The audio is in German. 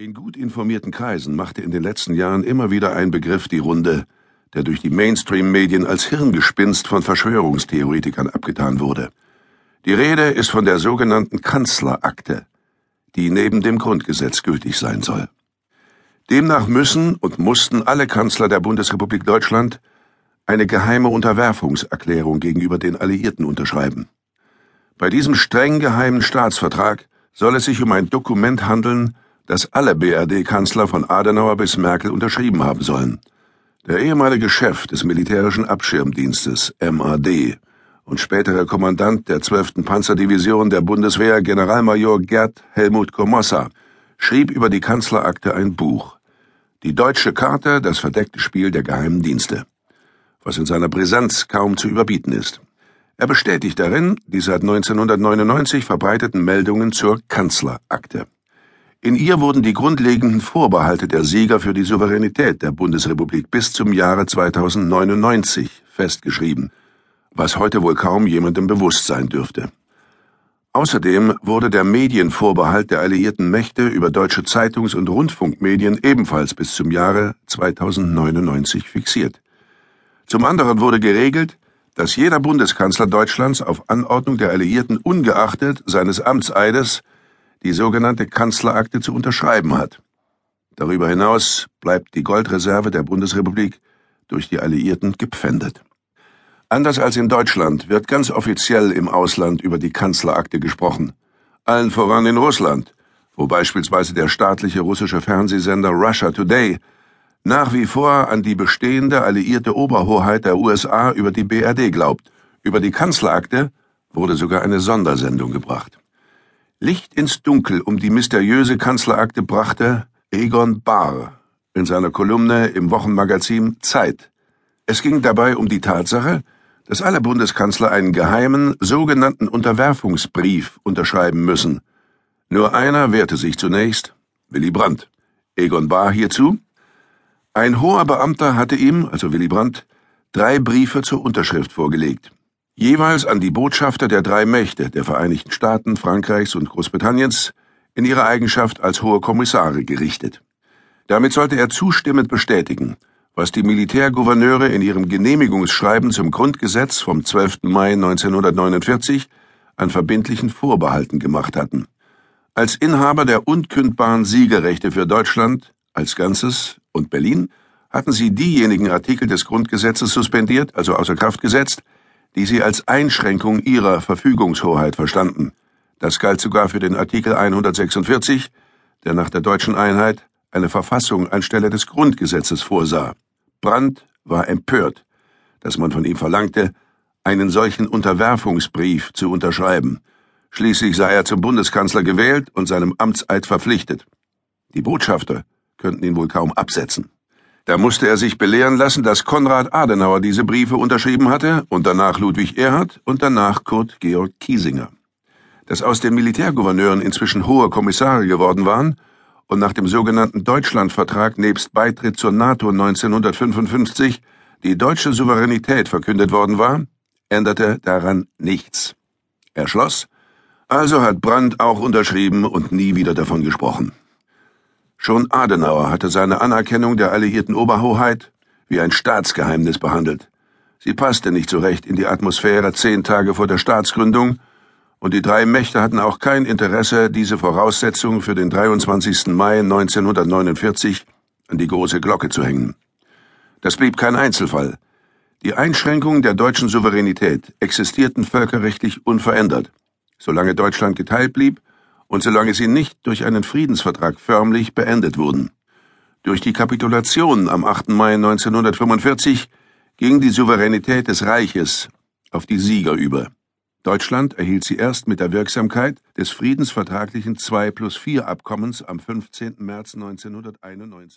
In gut informierten Kreisen machte in den letzten Jahren immer wieder ein Begriff die Runde, der durch die Mainstream-Medien als Hirngespinst von Verschwörungstheoretikern abgetan wurde. Die Rede ist von der sogenannten Kanzlerakte, die neben dem Grundgesetz gültig sein soll. Demnach müssen und mussten alle Kanzler der Bundesrepublik Deutschland eine geheime Unterwerfungserklärung gegenüber den Alliierten unterschreiben. Bei diesem streng geheimen Staatsvertrag soll es sich um ein Dokument handeln, das alle BRD-Kanzler von Adenauer bis Merkel unterschrieben haben sollen. Der ehemalige Chef des militärischen Abschirmdienstes MAD und spätere Kommandant der 12. Panzerdivision der Bundeswehr Generalmajor Gerd Helmut Komossa schrieb über die Kanzlerakte ein Buch. Die deutsche Karte, das verdeckte Spiel der geheimen Dienste, was in seiner Brisanz kaum zu überbieten ist. Er bestätigt darin die seit 1999 verbreiteten Meldungen zur Kanzlerakte. In ihr wurden die grundlegenden Vorbehalte der Sieger für die Souveränität der Bundesrepublik bis zum Jahre 2099 festgeschrieben, was heute wohl kaum jemandem bewusst sein dürfte. Außerdem wurde der Medienvorbehalt der alliierten Mächte über deutsche Zeitungs- und Rundfunkmedien ebenfalls bis zum Jahre 2099 fixiert. Zum anderen wurde geregelt, dass jeder Bundeskanzler Deutschlands auf Anordnung der Alliierten ungeachtet seines Amtseides die sogenannte Kanzlerakte zu unterschreiben hat. Darüber hinaus bleibt die Goldreserve der Bundesrepublik durch die Alliierten gepfändet. Anders als in Deutschland wird ganz offiziell im Ausland über die Kanzlerakte gesprochen, allen voran in Russland, wo beispielsweise der staatliche russische Fernsehsender Russia Today nach wie vor an die bestehende alliierte Oberhoheit der USA über die BRD glaubt. Über die Kanzlerakte wurde sogar eine Sondersendung gebracht. Licht ins Dunkel um die mysteriöse Kanzlerakte brachte Egon Bahr in seiner Kolumne im Wochenmagazin Zeit. Es ging dabei um die Tatsache, dass alle Bundeskanzler einen geheimen, sogenannten Unterwerfungsbrief unterschreiben müssen. Nur einer wehrte sich zunächst, Willy Brandt. Egon Bahr hierzu. Ein hoher Beamter hatte ihm, also Willy Brandt, drei Briefe zur Unterschrift vorgelegt jeweils an die Botschafter der drei Mächte der Vereinigten Staaten, Frankreichs und Großbritanniens in ihrer Eigenschaft als hohe Kommissare gerichtet. Damit sollte er zustimmend bestätigen, was die Militärgouverneure in ihrem Genehmigungsschreiben zum Grundgesetz vom 12. Mai 1949 an verbindlichen Vorbehalten gemacht hatten. Als Inhaber der unkündbaren Siegerrechte für Deutschland als Ganzes und Berlin hatten sie diejenigen Artikel des Grundgesetzes suspendiert, also außer Kraft gesetzt, die sie als Einschränkung ihrer Verfügungshoheit verstanden. Das galt sogar für den Artikel 146, der nach der deutschen Einheit eine Verfassung anstelle des Grundgesetzes vorsah. Brandt war empört, dass man von ihm verlangte, einen solchen Unterwerfungsbrief zu unterschreiben. Schließlich sei er zum Bundeskanzler gewählt und seinem Amtseid verpflichtet. Die Botschafter könnten ihn wohl kaum absetzen. Da musste er sich belehren lassen, dass Konrad Adenauer diese Briefe unterschrieben hatte und danach Ludwig Erhard und danach Kurt Georg Kiesinger. Dass aus den Militärgouverneuren inzwischen hohe Kommissare geworden waren und nach dem sogenannten Deutschlandvertrag nebst Beitritt zur NATO 1955 die deutsche Souveränität verkündet worden war, änderte daran nichts. Er schloss, also hat Brandt auch unterschrieben und nie wieder davon gesprochen. Schon Adenauer hatte seine Anerkennung der alliierten Oberhoheit wie ein Staatsgeheimnis behandelt. Sie passte nicht so recht in die Atmosphäre zehn Tage vor der Staatsgründung, und die drei Mächte hatten auch kein Interesse, diese Voraussetzung für den 23. Mai 1949 an die große Glocke zu hängen. Das blieb kein Einzelfall. Die Einschränkungen der deutschen Souveränität existierten völkerrechtlich unverändert. Solange Deutschland geteilt blieb, und solange sie nicht durch einen Friedensvertrag förmlich beendet wurden. Durch die Kapitulation am 8. Mai 1945 ging die Souveränität des Reiches auf die Sieger über. Deutschland erhielt sie erst mit der Wirksamkeit des friedensvertraglichen 2 plus 4 Abkommens am 15. März 1991.